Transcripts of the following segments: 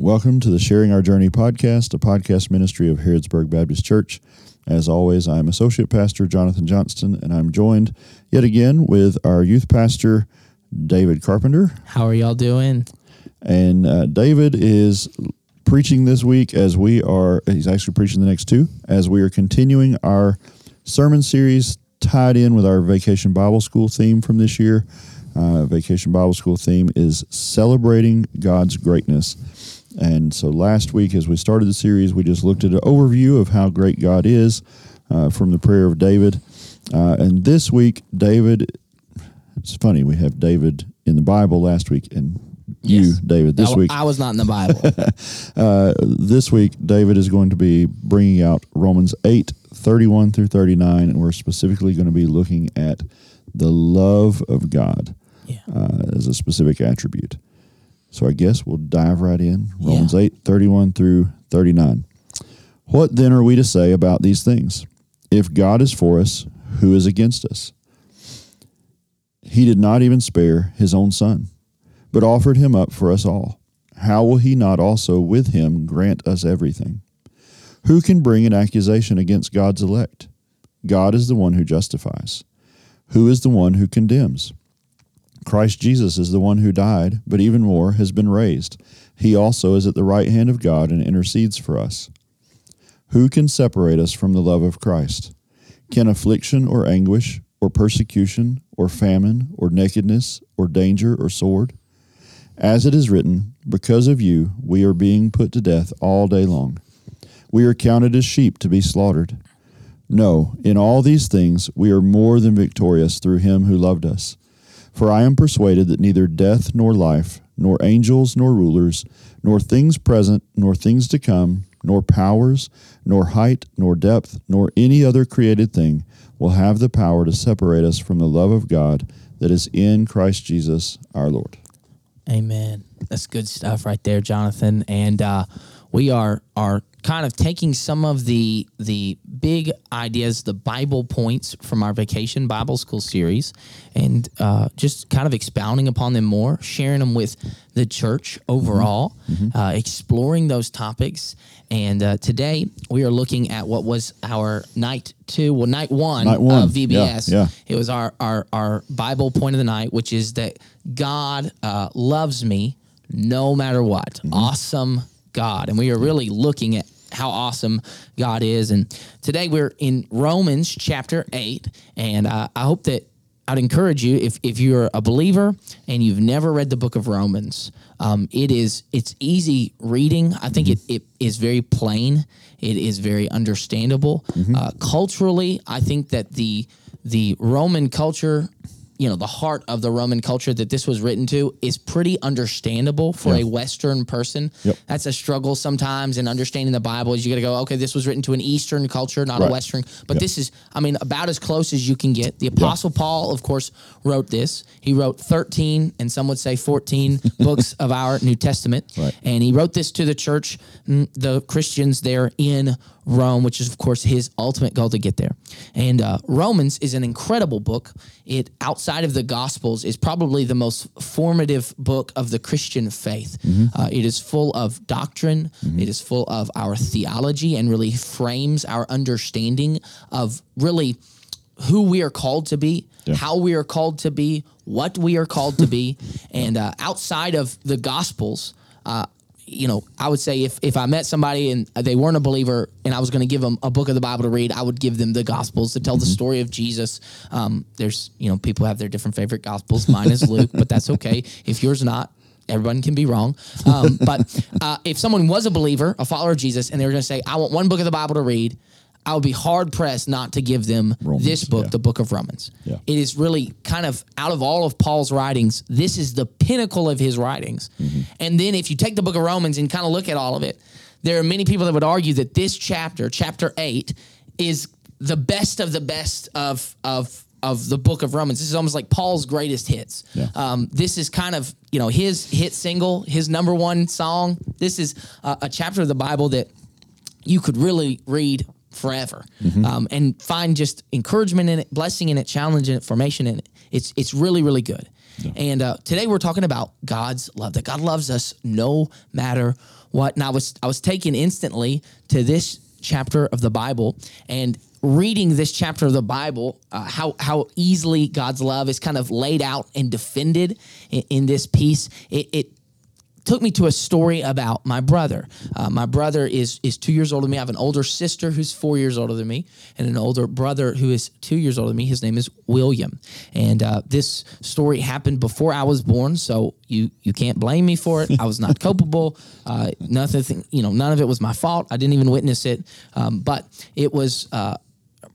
Welcome to the Sharing Our Journey podcast, a podcast ministry of Harrodsburg Baptist Church. As always, I'm Associate Pastor Jonathan Johnston, and I'm joined yet again with our youth pastor, David Carpenter. How are y'all doing? And uh, David is preaching this week as we are, he's actually preaching the next two, as we are continuing our sermon series tied in with our Vacation Bible School theme from this year. Uh, Vacation Bible School theme is celebrating God's greatness. And so last week, as we started the series, we just looked at an overview of how great God is uh, from the prayer of David. Uh, and this week, David, it's funny, we have David in the Bible last week and you, Yes. David, this I, week. I was not in the Bible. Uh, this week, David is going to be bringing out Romans 8, 31 through 39, and we're specifically going to be looking at the love of God Yeah. uh, as a specific attribute. So I guess we'll dive right in. Romans Yeah. 8, 31 through 39. What then are we to say about these things? If God is for us, who is against us? He did not even spare his own son, but offered him up for us all. How will he not also with him grant us everything? Who can bring an accusation against God's elect? God is the one who justifies. Who is the one who condemns? Christ Jesus is the one who died, but even more has been raised. He also is at the right hand of God and intercedes for us. Who can separate us from the love of Christ? Can affliction or anguish, or persecution, or famine, or nakedness, or danger, or sword? As it is written, Because of you we are being put to death all day long. We are counted as sheep to be slaughtered. No, in all these things we are more than victorious through him who loved us. For I am persuaded that neither death nor life, nor angels nor rulers, nor things present, nor things to come, nor powers, nor height, nor depth, nor any other created thing will have the power to separate us from the love of God that is in Christ Jesus our Lord. Amen. That's good stuff right there, Jonathan. And uh, we are are kind of taking some of the the big ideas, the Bible points from our Vacation Bible School series, and uh, just kind of expounding upon them more, sharing them with the church overall, uh, exploring those topics. And uh, today we are looking at what was our night two, well, night one, Night one. of VBS. Yeah, yeah. It was our, our our Bible point of the night, which is that God uh, loves me no matter what. Mm-hmm. Awesome God, and we are really looking at how awesome God is. And today we're in Romans chapter eight, and uh, I hope that. I'd encourage you if, if you're a believer and you've never read the book of Romans, um, it is it's easy reading. I think it, it is very plain. It is very understandable. Uh, culturally, I think that the the Roman culture, you know, the heart of the Roman culture that this was written to is pretty understandable for a Western person. Yep. That's a struggle sometimes in understanding the Bible. Is you got to go, okay, this was written to an Eastern culture, not Right. a Western. But this is, I mean, about as close as you can get. The Apostle Paul, of course, wrote this. He wrote 13, and some would say 14 books of our New Testament. Right. And he wrote this to the church, mm, the Christians there in Rome, which is, of course, his ultimate goal to get there. And uh, Romans is an incredible book. It, outside of the Gospels, is probably the most formative book of the Christian faith. Uh, it is full of doctrine, It is full of our theology, and really frames our understanding of really who we are called to be, how we are called to be, what we are called to be, and uh, outside of the Gospels, uh, you know, I would say if if I met somebody and they weren't a believer, and I was going to give them a book of the Bible to read, I would give them the Gospels to tell the story of Jesus. Um, there's you know people have their different favorite Gospels. Mine is Luke, but that's okay. If yours not. Everyone can be wrong, um, but uh, if someone was a believer, a follower of Jesus, and they were going to say, "I want one book of the Bible to read," I would be hard pressed not to give them Romans, this book, yeah. the book of Romans. Yeah. It is really kind of out of all of Paul's writings, this is the pinnacle of his writings. Mm-hmm. And then if you take the book of Romans and kind of look at all of it, there are many people that would argue that this chapter, chapter 8, is the best of the best of of of the book of Romans. This is almost like Paul's greatest hits. Yeah. Um, this is kind of you know his hit single, his number one song. This is uh, a chapter of the Bible that you could really read forever um, and find just encouragement in it, blessing in it, challenge in it, formation in it. It's it's really really good. And uh, today we're talking about God's love. That God loves us no matter what. And I was I was taken instantly to this chapter of the Bible and reading this chapter of the Bible, uh, how how easily God's love is kind of laid out and defended in, in this piece. It, it took me to a story about my brother. Uh, my brother is is two years older than me. I have an older sister who's four years older than me, and an older brother who is two years older than me. His name is William. And uh, this story happened before I was born, so you you can't blame me for it. I was not culpable. Uh, nothing, you know, none of it was my fault. I didn't even witness it, um, but it was. Uh,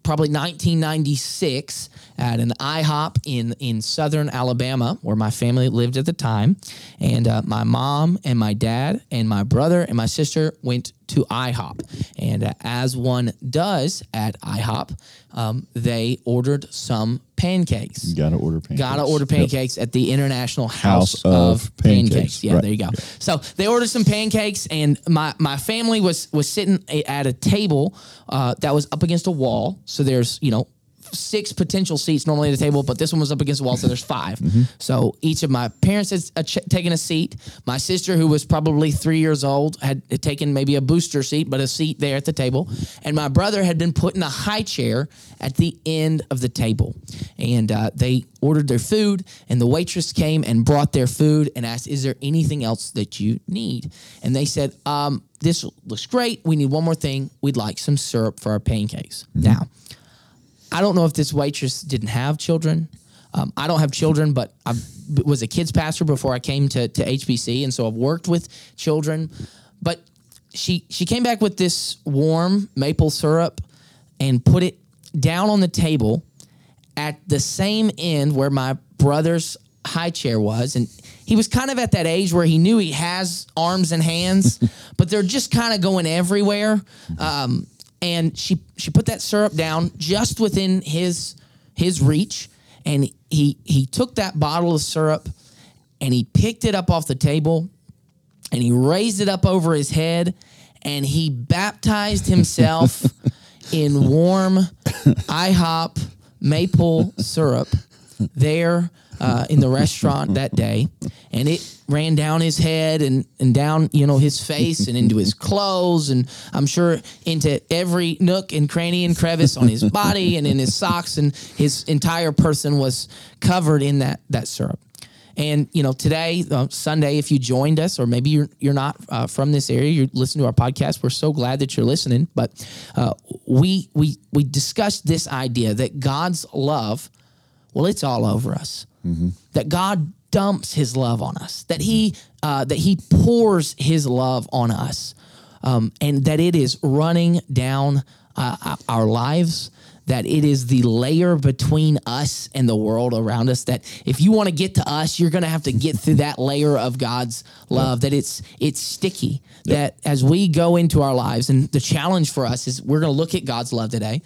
probably 1996 at an IHOP in in southern Alabama, where my family lived at the time, and uh, my mom and my dad and my brother and my sister went to IHOP, and uh, as one does at IHOP, um, they ordered some pancakes. You gotta order pancakes. Gotta order Yep. pancakes at the International House, House of, of Pancakes. Pancakes. Yeah, Right. there you go. So they ordered some pancakes, and my my family was was sitting at a table uh, that was up against a wall. So there's you know six potential seats normally at a table, but this one was up against the wall, so there's 5 So each of my parents had uh, ch- taken a seat. My sister, who was probably three years old, had, had taken maybe a booster seat, but a seat there at the table. And my brother had been put in a high chair at the end of the table. And uh, they ordered their food, and the waitress came and brought their food and asked, "Is there anything else that you need?" And they said, um, "This looks great. We need one more thing. We'd like some syrup for our pancakes." Now. I don't know if this waitress didn't have children. Um, I don't have children, but I was a kids pastor before I came to, to HBC, and so I've worked with children. But she she came back with this warm maple syrup and put it down on the table at the same end where my brother's high chair was, and he was kind of at that age where he knew he has arms and hands, but they're just kind of going everywhere. Um, and she she put that syrup down just within his his reach, and he he took that bottle of syrup and he picked it up off the table and he raised it up over his head and he baptized himself in warm IHOP maple syrup there uh, in the restaurant that day. And it ran down his head and, and down, you know, his face and into his clothes. And I'm sure into every nook and cranny and crevice on his body and in his socks. And his entire person was covered in that, that syrup. And you know, today, uh, Sunday, if you joined us, or maybe you're you're not uh, from this area, you're listening to our podcast. We're so glad that you're listening. But uh, we we we discussed this idea that God's love, well, it's all over us. That God dumps His love on us. That He uh, that He pours His love on us, um, and that it is running down uh, our lives that it is the layer between us and the world around us that if you want to get to us you're going to have to get through that layer of God's love that it's it's sticky that as we go into our lives and the challenge for us is we're going to look at God's love today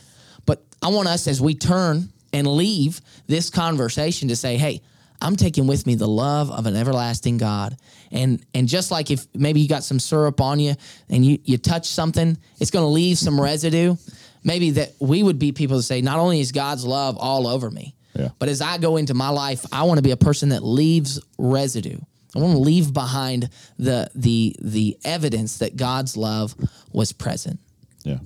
but I want us as we turn and leave this conversation to say hey I'm taking with me the love of an everlasting God. And and just like if maybe you got some syrup on you and you, you touch something, it's going to leave some residue. Maybe that we would be people to say, not only is God's love all over me, Yeah. but as I go into my life, I want to be a person that leaves residue. I want to leave behind the the the evidence that God's love was present. Yeah.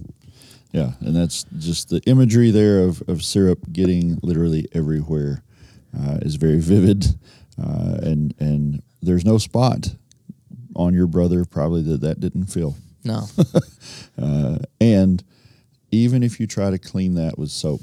Yeah. And that's just the imagery there of, of syrup getting literally everywhere uh, is very vivid. Uh, and, and there's no spot on your brother probably that that didn't feel. No. And even if you try to clean that with soap,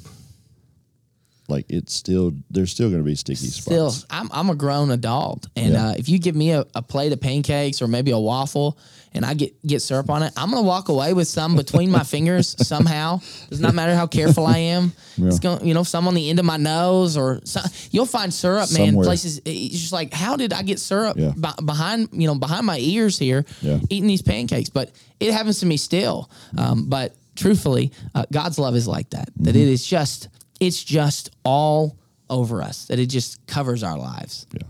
like it's still, there's still going to be sticky Still, spots. I'm, I'm a grown adult, and Yeah. uh, if you give me a, a plate of pancakes or maybe a waffle, and I get get syrup on it, I'm gonna walk away with some between my fingers somehow. Does not matter how careful I am. It's going, you know, some on the end of my nose, or some, you'll find syrup, man. Somewhere. Places it's just like, how did I get syrup Yeah. be- behind, you know, behind my ears here, Yeah. eating these pancakes? But it happens to me still. Um, but truthfully, uh, God's love is like that. That Mm-hmm. it is just, it's just all over us. That it just covers our lives. Yeah.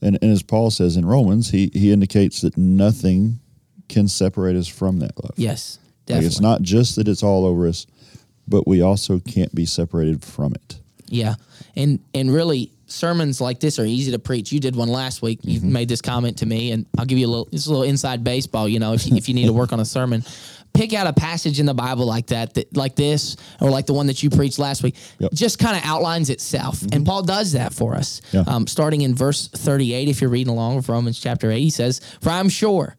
And, and as Paul says in Romans, he, he indicates that nothing can separate us from that love. Yes, Like definitely. it's not just that it's all over us, but we also can't be separated from it. Yeah, and and really sermons like this are easy to preach. You did one last week. You mm-hmm. made this comment to me, and I'll give you a little. It's a little inside baseball. You know, if you, if you need to work on a sermon, pick out a passage in the Bible like that, that like this, or like the one that you preached last week. Just kind of outlines itself, and mm-hmm. Paul does that for us. Yeah. Um, starting in verse thirty-eight, if you're reading along with Romans chapter eight, he says, "For I'm sure,"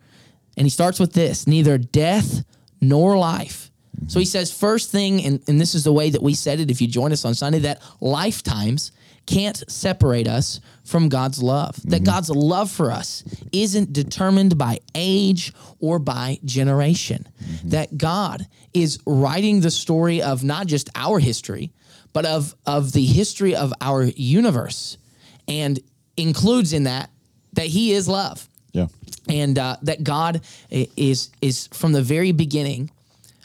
and he starts with this: neither death nor life. Mm-hmm. So he says, first thing, and, and this is the way that we said it if you join us on Sunday, that lifetimes can't separate us from God's love. That God's love for us isn't determined by age or by generation. That God is writing the story of not just our history, but of, of the history of our universe and includes in that that he is love Yeah. and uh, that God is is from the very beginning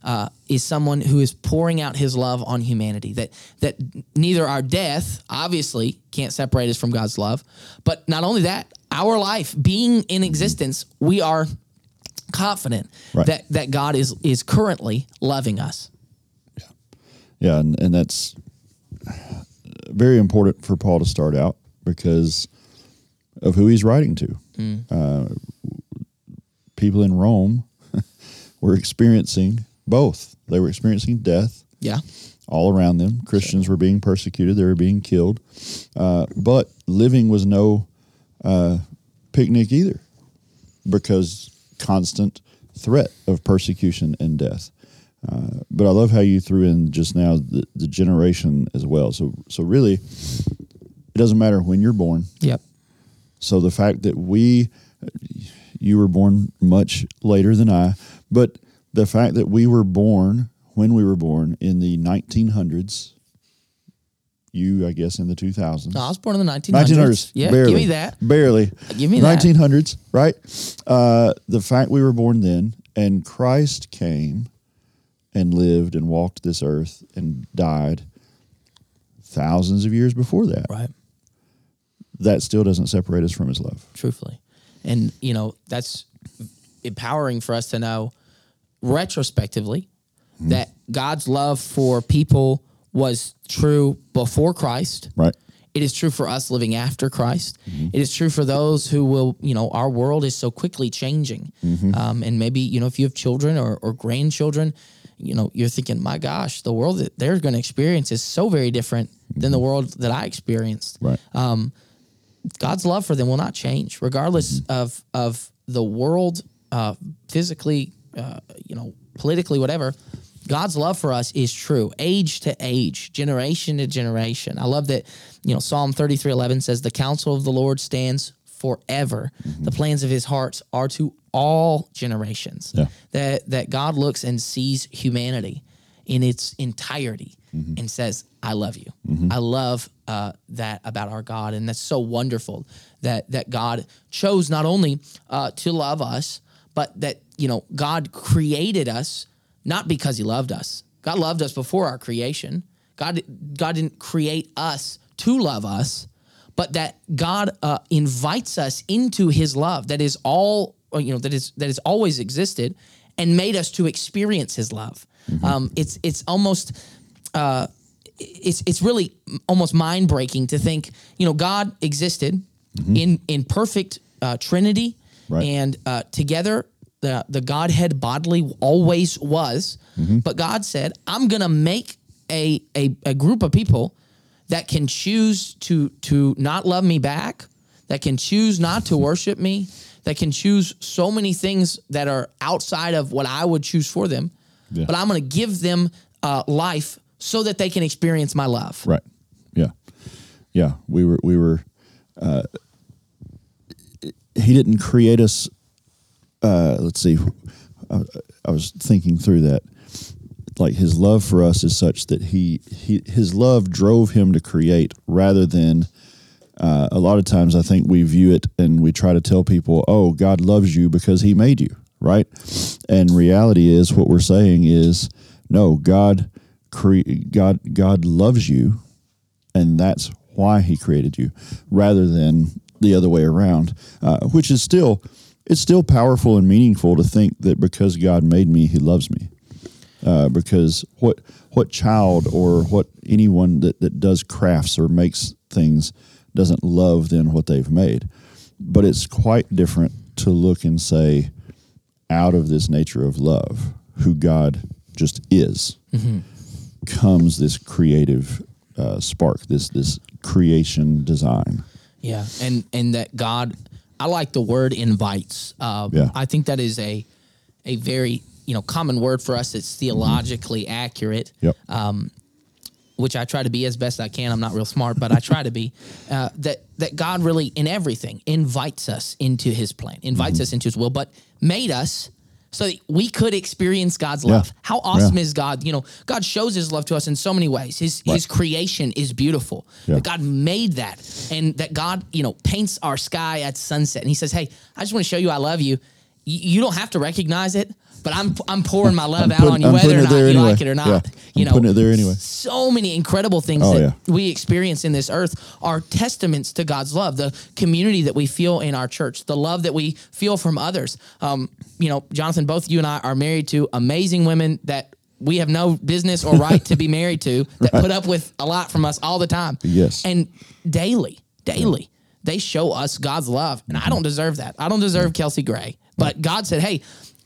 uh, is someone who is pouring out His love on humanity. That that neither our death obviously can't separate us from God's love, but not only that, our life being in existence, we are confident Right. that that God is is currently loving us. Yeah, yeah, and, and that's very important for Paul to start out because of who he's writing to. Uh, people in Rome were experiencing both. They were experiencing death Yeah, all around them. Christians were being persecuted, they were being killed. Uh, but living was no uh, picnic either because constant threat of persecution and death. Uh, but I love how you threw in just now the, the generation as well. So, so really, it doesn't matter when you're born. yep, So the fact that we, you were born much later than I, but the fact that we were born when we were born in the 1900s, you, I guess, in the 2000s. no, I was born in the 1900s. 1900s. Yeah, barely, give me that. Barely. Give me that. 1900s, right? Uh, the fact we were born then and Christ came and lived and walked this earth and died thousands of years before that. Right. That still doesn't separate us from his love. truthfully. And, you know, that's empowering for us to know retrospectively that God's love for people was true before Christ. Right. It is true for us living after Christ. It is true for those who will, you know, our world is so quickly changing. Um, and maybe, you know, if you have children or, or grandchildren, you know, you're thinking, my gosh, the world that they're going to experience is so very different than the world that I experienced. Right. Um, God's love for them will not change, regardless of of the world, uh, physically, uh, you know, politically, whatever. God's love for us is true, age to age, generation to generation. I love that, you know, Psalm thirty three eleven says, "The counsel of the Lord stands forever; the plans of His hearts are to all generations." Yeah. That that God looks and sees humanity in its entirety and says, "I love you." I love uh, that about our God, and that's so wonderful that that God chose not only uh, to love us, but that you know God created us not because He loved us. God loved us before our creation. God God didn't create us to love us, but that God uh, invites us into His love. That is all uh, you know. That is that has always existed, and made us to experience His love. Um, it's it's almost uh, it's it's really almost mind breaking to think you know God existed in in perfect uh, Trinity Right. and uh, together the the Godhead bodily always was, but God said I'm gonna make a, a a group of people that can choose to to not love me back, that can choose not to worship me, that can choose so many things that are outside of what I would choose for them. Yeah. But I'm going to give them uh, life so that they can experience my love. Right. Yeah. Yeah. We were, we were, uh, he didn't create us. Uh, let's see. I, I was thinking through that. Like his love for us is such that he, he his love drove him to create rather than uh, a lot of times I think we view it and we try to tell people, oh, God loves you because he made you, right? And reality is what we're saying is no, God cre- God God loves you and that's why he created you rather than the other way around, uh, which is still it's still powerful and meaningful to think that because God made me, he loves me. Uh, because what what child or what anyone that, that does crafts or makes things doesn't love then what they've made. But it's quite different to look and say, out of this nature of love, who God just is, comes this creative uh, spark, this this creation design. Yeah, and and that God, I like the word invites. Uh, Yeah. I think that is a a very you know common word for us. It's theologically accurate. Yep. which I try to be as best I can. I'm not real smart, but I try to be. Uh, that that God really in everything invites us into His plan, invites Mm-hmm. us into His will, but made us so that we could experience God's love. How awesome Yeah. is God? You know, God shows His love to us in so many ways. His His creation is beautiful. Yeah. That God made that, and that God you know paints our sky at sunset, and He says, "Hey, I just want to show you I love you." You, don't have to recognize it, but I'm I'm pouring my love out on you, I'm whether or not you anyway. like it or not. Yeah. You I'm know, putting it there anyway. so many incredible things Oh, that yeah. we experience in this earth are testaments to God's love, the community that we feel in our church, the love that we feel from others. Um, you know, Jonathan, both you and I are married to amazing women that we have no business or right to be married to that put up with a lot from us all the time. Yes. And daily, daily, they show us God's love. And I don't deserve that. I don't deserve Kelsey Gray. But God said, hey,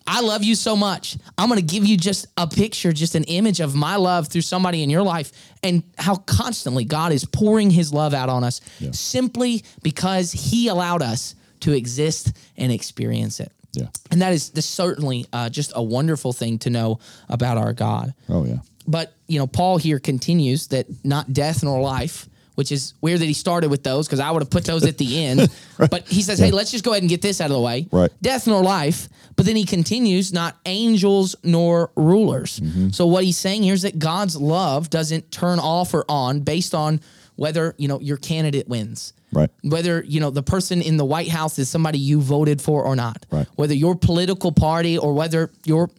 I love you so much. I'm going to give you just a picture, just an image of my love through somebody in your life and how constantly God is pouring his love out on us simply because he allowed us to exist and experience it. Yeah. And that is certainly uh, just a wonderful thing to know about our God. Oh yeah. But you know, Paul here continues that not death nor life, which is weird that he started with those because I would have put those at the end. But he says, "Hey, let's just go ahead and get this out of the way." Right. Death nor life. But then he continues, not angels nor rulers. Mm-hmm. So what he's saying here is that God's love doesn't turn off or on based on whether you know your candidate wins. Right. Whether you know the person in the White House is somebody you voted for or not. Right. Whether your political party or whether your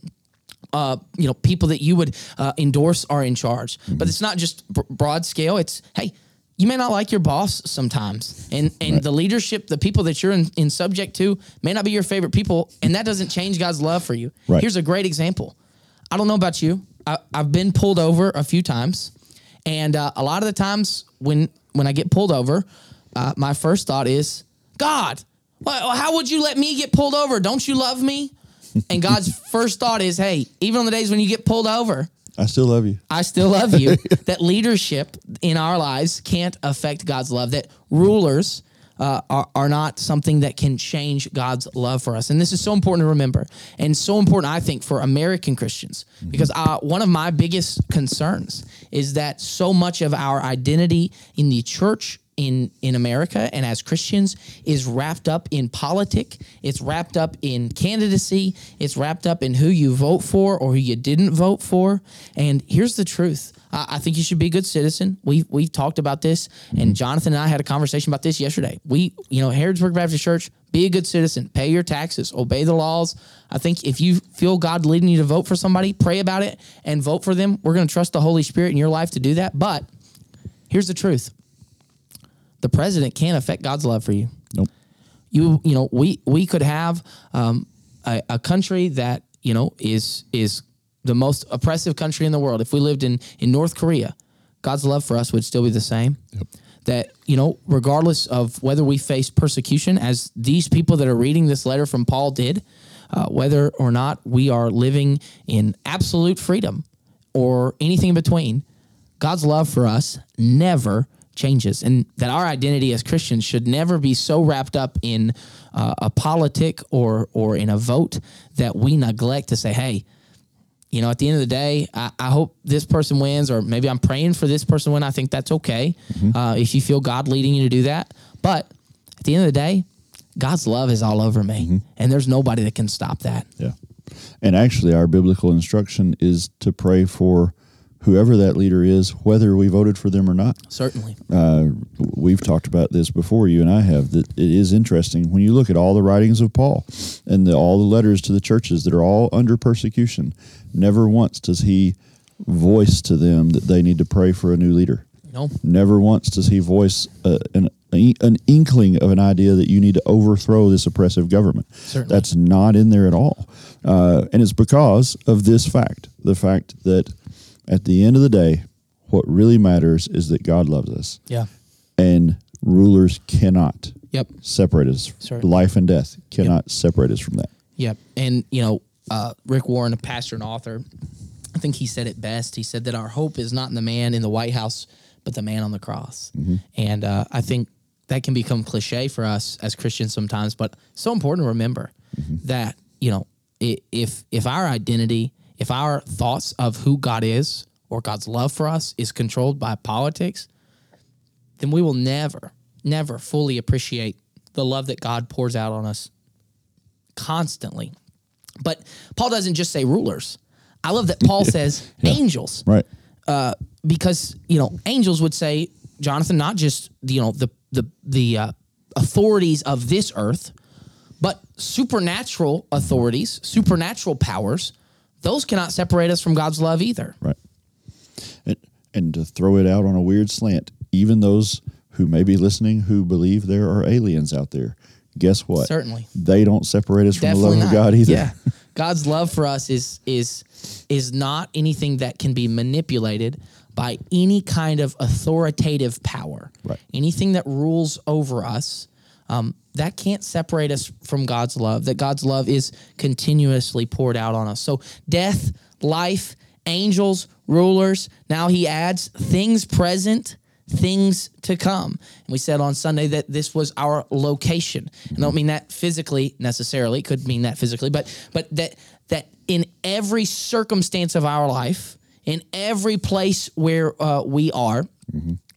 uh, you know, people that you would uh, endorse are in charge. But it's not just br- broad scale. It's hey, you may not like your boss sometimes, and and the leadership, the people that you're in, in subject to, may not be your favorite people, and that doesn't change God's love for you. Right. Here's a great example. I don't know about you. I, I've been pulled over a few times, and uh, a lot of the times when when I get pulled over, uh, my first thought is, God, well, how would you let me get pulled over? Don't you love me? And God's first thought is, hey, even on the days when you get pulled over, I still love you. I still love you. that leadership in our lives can't affect God's love. That rulers uh, are, are not something that can change God's love for us. And this is so important to remember, and so important, I think, for American Christians, because uh, one of my biggest concerns is that so much of our identity in the church in in America and as Christians is wrapped up in politic. It's wrapped up in candidacy. It's wrapped up in who you vote for or who you didn't vote for. And here's the truth. I, I think you should be a good citizen. We we've talked about this, and mm-hmm. Jonathan and I had a conversation about this yesterday. We, you know, Harrodsburg Baptist Church, be a good citizen, pay your taxes, obey the laws. I think if you feel God leading you to vote for somebody, pray about it and vote for them. We're going to trust the Holy Spirit in your life to do that. But here's the truth the president can't affect God's love for you. Nope. You you know we we could have um, a, a country that you know is is the most oppressive country in the world. If we lived in in North Korea, God's love for us would still be the same. That you know, regardless of whether we face persecution, as these people that are reading this letter from Paul did, uh, whether or not we are living in absolute freedom or anything in between, God's love for us never changes, and that our identity as Christians should never be so wrapped up in uh, a politic or or in a vote that we neglect to say, "Hey, you know, at the end of the day, I, I hope this person wins, or maybe I'm praying for this person win. I think that's okay uh, if you feel God leading you to do that. But at the end of the day, God's love is all over me, and there's nobody that can stop that. Yeah. And actually, our biblical instruction is to pray for whoever that leader is, whether we voted for them or not. Certainly. Uh, we've talked about this before, you and I have, that it is interesting when you look at all the writings of Paul and the, all the letters to the churches that are all under persecution. Never once does he voice to them that they need to pray for a new leader. No. Never once does he voice uh, an, an inkling of an idea that you need to overthrow this oppressive government. Certainly. That's not in there at all. Uh, and it's because of this fact the fact that at the end of the day, what really matters is that God loves us. Yeah. And Rulers cannot Yep. separate us. Certainly. Life and death cannot separate us from that. Yep. And, you know, uh, Rick Warren, a pastor and author, I think he said it best. He said that our hope is not in the man in the White House, but the man on the cross. And uh, I think that can become cliche for us as Christians sometimes, but so important to remember that, you know, if if our identity, if our thoughts of who God is or God's love for us is controlled by politics, then we will never, never fully appreciate the love that God pours out on us constantly. But Paul doesn't just say rulers. I love that Paul says angels Right. uh, because you know angels would say Jonathan not just you know the the the uh, authorities of this earth, but supernatural authorities, supernatural powers. Those cannot separate us from God's love either. Right. And, and to throw it out on a weird slant, even those who may be listening who believe there are aliens out there, guess what? Certainly. They don't separate us from Definitely the not. love of God either. Yeah, God's love for us is is is not anything that can be manipulated by any kind of authoritative power. Right. Anything that rules over us, um, that can't separate us from God's love. That God's love is continuously poured out on us. So death, life, angels, rulers. Now he adds things present things to come. And we said on Sunday that this was our location. And I don't mean that physically necessarily, it could mean that physically, but but that that in every circumstance of our life, in every place where uh, we are,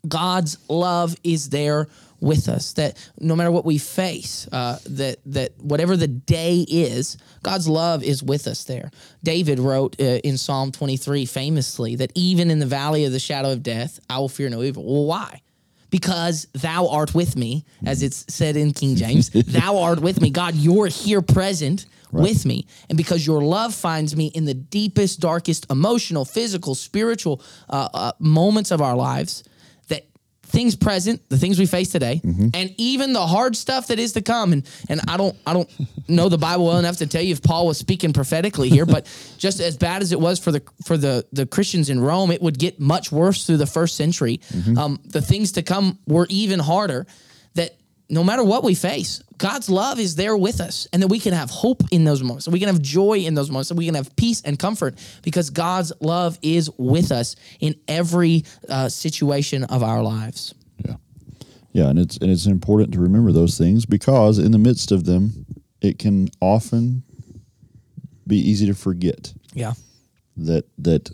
God's love is there with us. That no matter what we face, uh, that that whatever the day is, God's love is with us there. David wrote uh, in Psalm 23 famously that even in the valley of the shadow of death, I will fear no evil. Well, why? Because thou art with me, as it's said in King James, thou art with me. God, you're here present with me. And because your love finds me in the deepest, darkest emotional, physical, spiritual uh, uh, moments of our lives, things present, the things we face today, and even the hard stuff that is to come. And and I don't I don't know the Bible well enough to tell you if Paul was speaking prophetically here, but just as bad as it was for the for the the Christians in Rome, it would get much worse through the first century. Um, the things to come were even harder. That no matter what we face, God's love is there with us, and that we can have hope in those moments, that we can have joy in those moments, that we can have peace and comfort because God's love is with us in every uh, situation of our lives. Yeah. Yeah, and it's and it's important to remember those things because in the midst of them, it can often be easy to forget Yeah. that that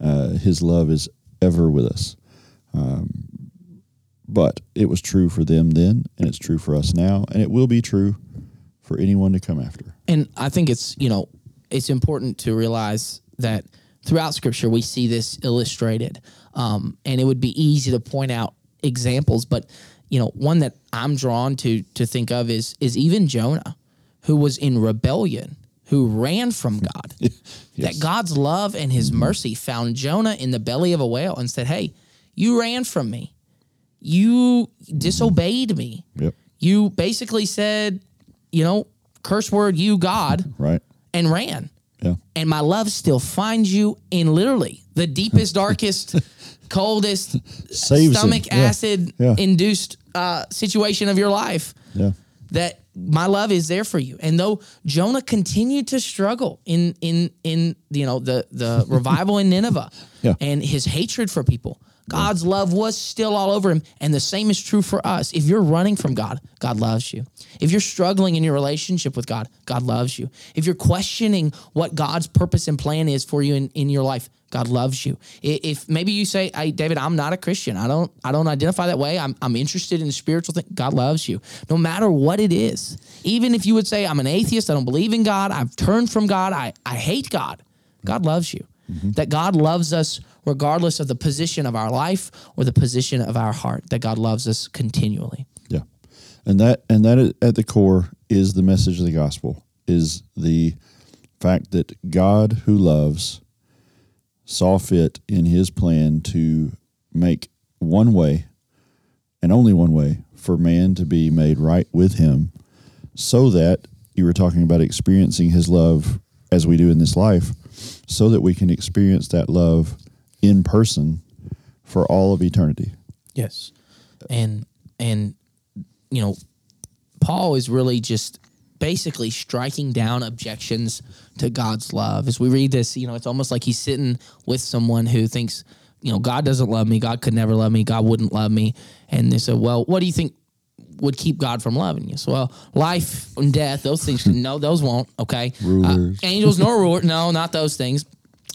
uh, His love is ever with us. Um, but it was true for them then, and it's true for us now, and it will be true for anyone to come after. And I think it's, you know, it's important to realize that throughout scripture we see this illustrated. Um, and it would be easy to point out examples, but you know, one that I'm drawn to to think of is is even Jonah, who was in rebellion, who ran from God. That God's love and his mercy found Jonah in the belly of a whale and said, Hey, you ran from me. You disobeyed me. Yep. You basically said, you know, curse word, you God, Right. and ran. Yeah. And my love still finds you in literally the deepest, darkest, coldest, Saves stomach Yeah. acid Yeah. induced uh, situation of your life. Yeah. That my love is there for you. And though Jonah continued to struggle in in in you know the the revival in Nineveh Yeah. and his hatred for people, God's love was still all over him. And the same is true for us. If you're running from God, God loves you. If you're struggling in your relationship with God, God loves you. If you're questioning what God's purpose and plan is for you in, in your life, God loves you. If maybe you say, "Hey, David, I'm not a Christian. I don't, I don't identify that way. I'm, I'm interested in the spiritual things." God loves you, no matter what it is. Even if you would say, "I'm an atheist. I don't believe in God. I've turned from God. I, I hate God." God loves you. Mm-hmm. That God loves us regardless of the position of our life or the position of our heart. That God loves us continually. Yeah, and that and that at the core is the message of the gospel is the fact that God who loves saw fit in His plan to make one way and only one way for man to be made right with Him, so that you were talking about experiencing His love as we do in this life, so that we can experience that love in person for all of eternity. Yes. And and you know, Paul is really just basically striking down objections to God's love. As we read this, you know, it's almost like he's sitting with someone who thinks, you know, God doesn't love me, God could never love me, God wouldn't love me. And they said, Well, what do you think would keep God from loving you? So, well, life and death, those things, no, those won't. Okay, uh, angels nor ruler, no, not those things.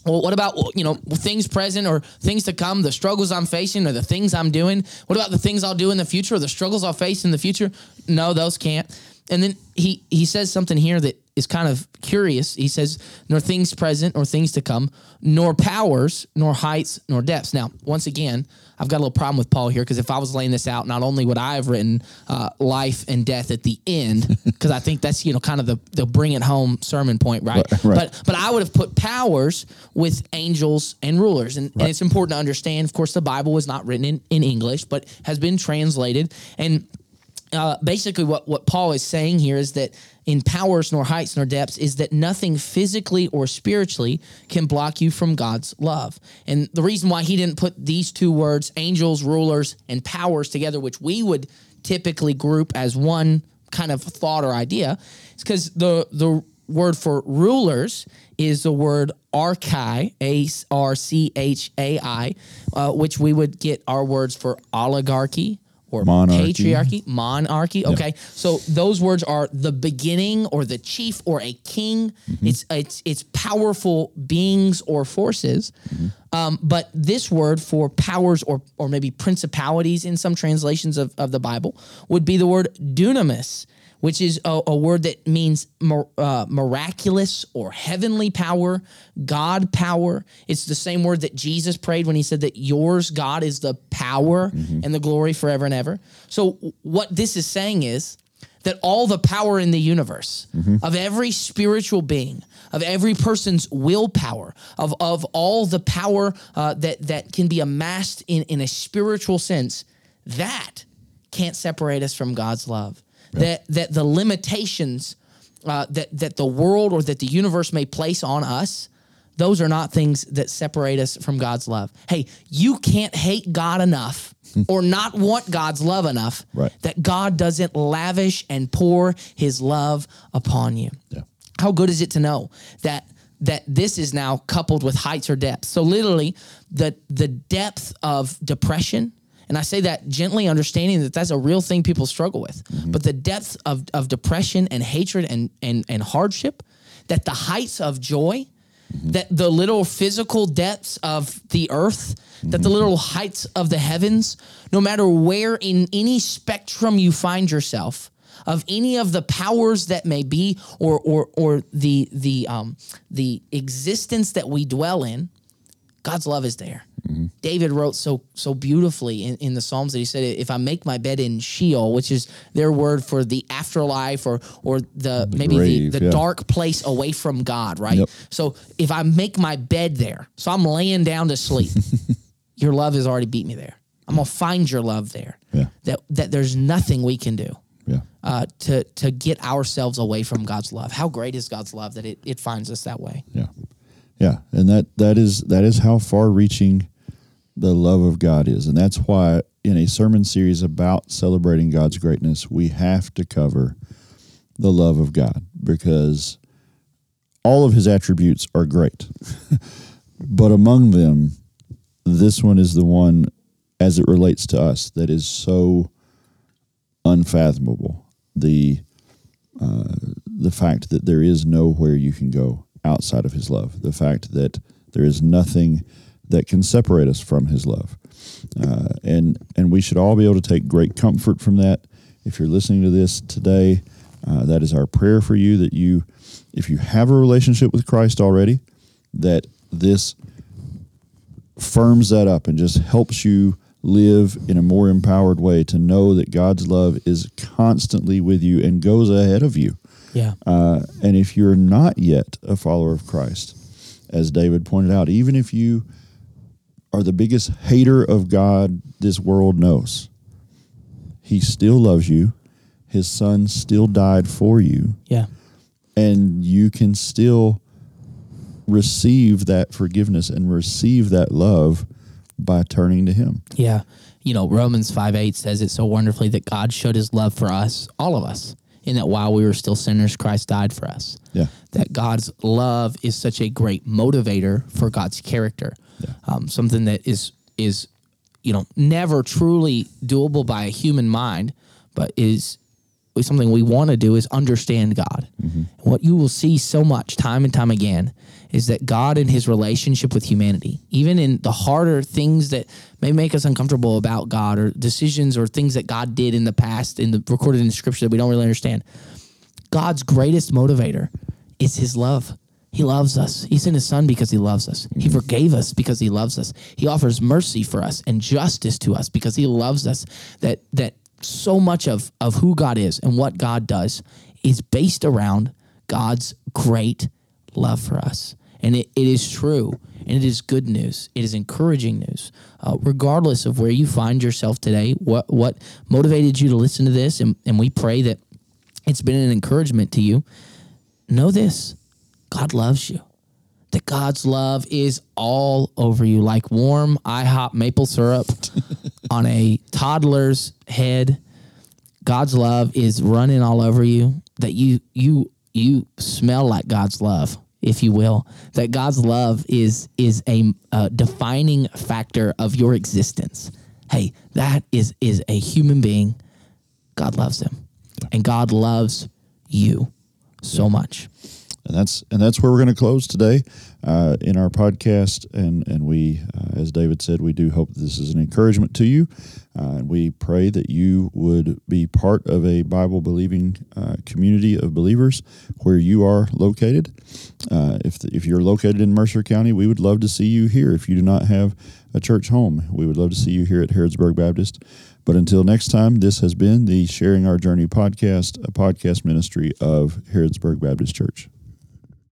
Well, what about you know things present or things to come? The struggles I'm facing or the things I'm doing. What about the things I'll do in the future or the struggles I'll face in the future? No, those can't. And then he he says something here that is kind of curious. He says, "Nor things present or things to come, nor powers, nor heights, nor depths." Now, once again, I've got a little problem with Paul here because if I was laying this out, not only would I have written uh, life and death at the end, because I think that's you know kind of the the bring it home sermon point, right? Right, right. But but I would have put powers with angels and rulers, and, and it's important to understand. Of course, the Bible was not written in, in English, but has been translated, and uh, basically what, what Paul is saying here is that in powers nor heights nor depths is that nothing physically or spiritually can block you from God's love. And the reason why he didn't put these two words, angels, rulers, and powers together, which we would typically group as one kind of thought or idea, is because the the word for rulers is the word archai, A R C H A I, uh, which we would get our words for oligarchy or Monarchy. patriarchy, monarchy. Okay, so those words are the beginning or the chief or a king. It's it's it's powerful beings or forces. Um, but this word for powers or or maybe principalities in some translations of, of the Bible would be the word dunamis, which is a, a word that means mir- uh, miraculous or heavenly power, God power. It's the same word that Jesus prayed when he said that yours, God, is the power and the glory forever and ever. So, what this is saying is that all the power in the universe of every spiritual being of every person's willpower of, of all the power uh, that that can be amassed in, in a spiritual sense that can't separate us from god's love that that the limitations uh, that that the world or that the universe may place on us those are not things that separate us from God's love. Hey, you can't hate God enough or not want God's love enough Right. that God doesn't lavish and pour his love upon you. Yeah. How good is it to know that that this is now coupled with heights or depths? So literally the the depth of depression and I say that gently understanding that that's a real thing people struggle with. Mm-hmm. But the depth of, of depression and hatred and, and, and hardship, that the heights of joy, mm-hmm. that the little physical depths of the earth, that the mm-hmm. little heights of the heavens, no matter where in any spectrum you find yourself, of any of the powers that may be, or or or the the um the existence that we dwell in, God's love is there. David wrote so so beautifully in, in the Psalms that he said, "If I make my bed in Sheol, which is their word for the afterlife, or or the, maybe grave, the, the yeah. dark place away from God, right? Yep. So if I make my bed there, so I'm laying down to sleep, your love has already beat me there. I'm gonna find your love there. Yeah. That that there's nothing we can do Yeah. uh, to to get ourselves away from God's love. How great is God's love that it, it finds us that way? Yeah. Yeah. And that that is that is how far reaching the love of God is. And that's why in a sermon series about celebrating God's greatness, we have to cover the love of God because all of his attributes are great. but among them, this one is the one as it relates to us that is so unfathomable. The uh, the fact that there is nowhere you can go outside of his love, the fact that there is nothing that can separate us from his love. Uh, and and we should all be able to take great comfort from that. If you're listening to this today, uh, that is our prayer for you that you, if you have a relationship with Christ already, that this firms that up and just helps you live in a more empowered way to know that God's love is constantly with you and goes ahead of you. Yeah. Uh, and if you're not yet a follower of Christ, as David pointed out, even if you are the biggest hater of God this world knows, He still loves you. His Son still died for you, Yeah. and you can still receive that forgiveness and receive that love by turning to Him. Yeah. You know, Romans 5 8 says it so wonderfully that God showed his love for us, all of us, in that while we were still sinners, Christ died for us. Yeah. That God's love is such a great motivator for God's character. Um, something that is is you know never truly doable by a human mind, but is is something we want to do is understand God. What you will see so much time and time again is that God in his relationship with humanity, even in the harder things that may make us uncomfortable about God or decisions or things that God did in the past in the recorded in the scripture that we don't really understand. God's greatest motivator is his love. He loves us. He sent his son because he loves us. He forgave us because he loves us. He offers mercy for us and justice to us because he loves us. That that so much of of who God is and what God does is based around God's great love for us. And it, it is true and it is good news. It is encouraging news. Uh, regardless of where you find yourself today, what what motivated you to listen to this, and, and we pray that it's been an encouragement to you. Know this God loves you. That God's love is all over you, like warm IHOP maple syrup on a toddler's head. God's love is running all over you. That you you you smell like God's love, if you will. That God's love is is a, a defining factor of your existence. Hey, that is is a human being. God loves him, and God loves you so much. And that's and that's where we're going to close today uh, in our podcast. And and we, uh, as David said, we do hope this is an encouragement to you, uh, and we pray that you would be part of a Bible believing uh, community of believers where you are located. Uh, if the, if you're located in Mercer County, we would love to see you here. If you do not have a church home, we would love to see you here at Harrodsburg Baptist. But until next time, this has been the Sharing Our Journey podcast, a podcast ministry of Harrodsburg Baptist Church.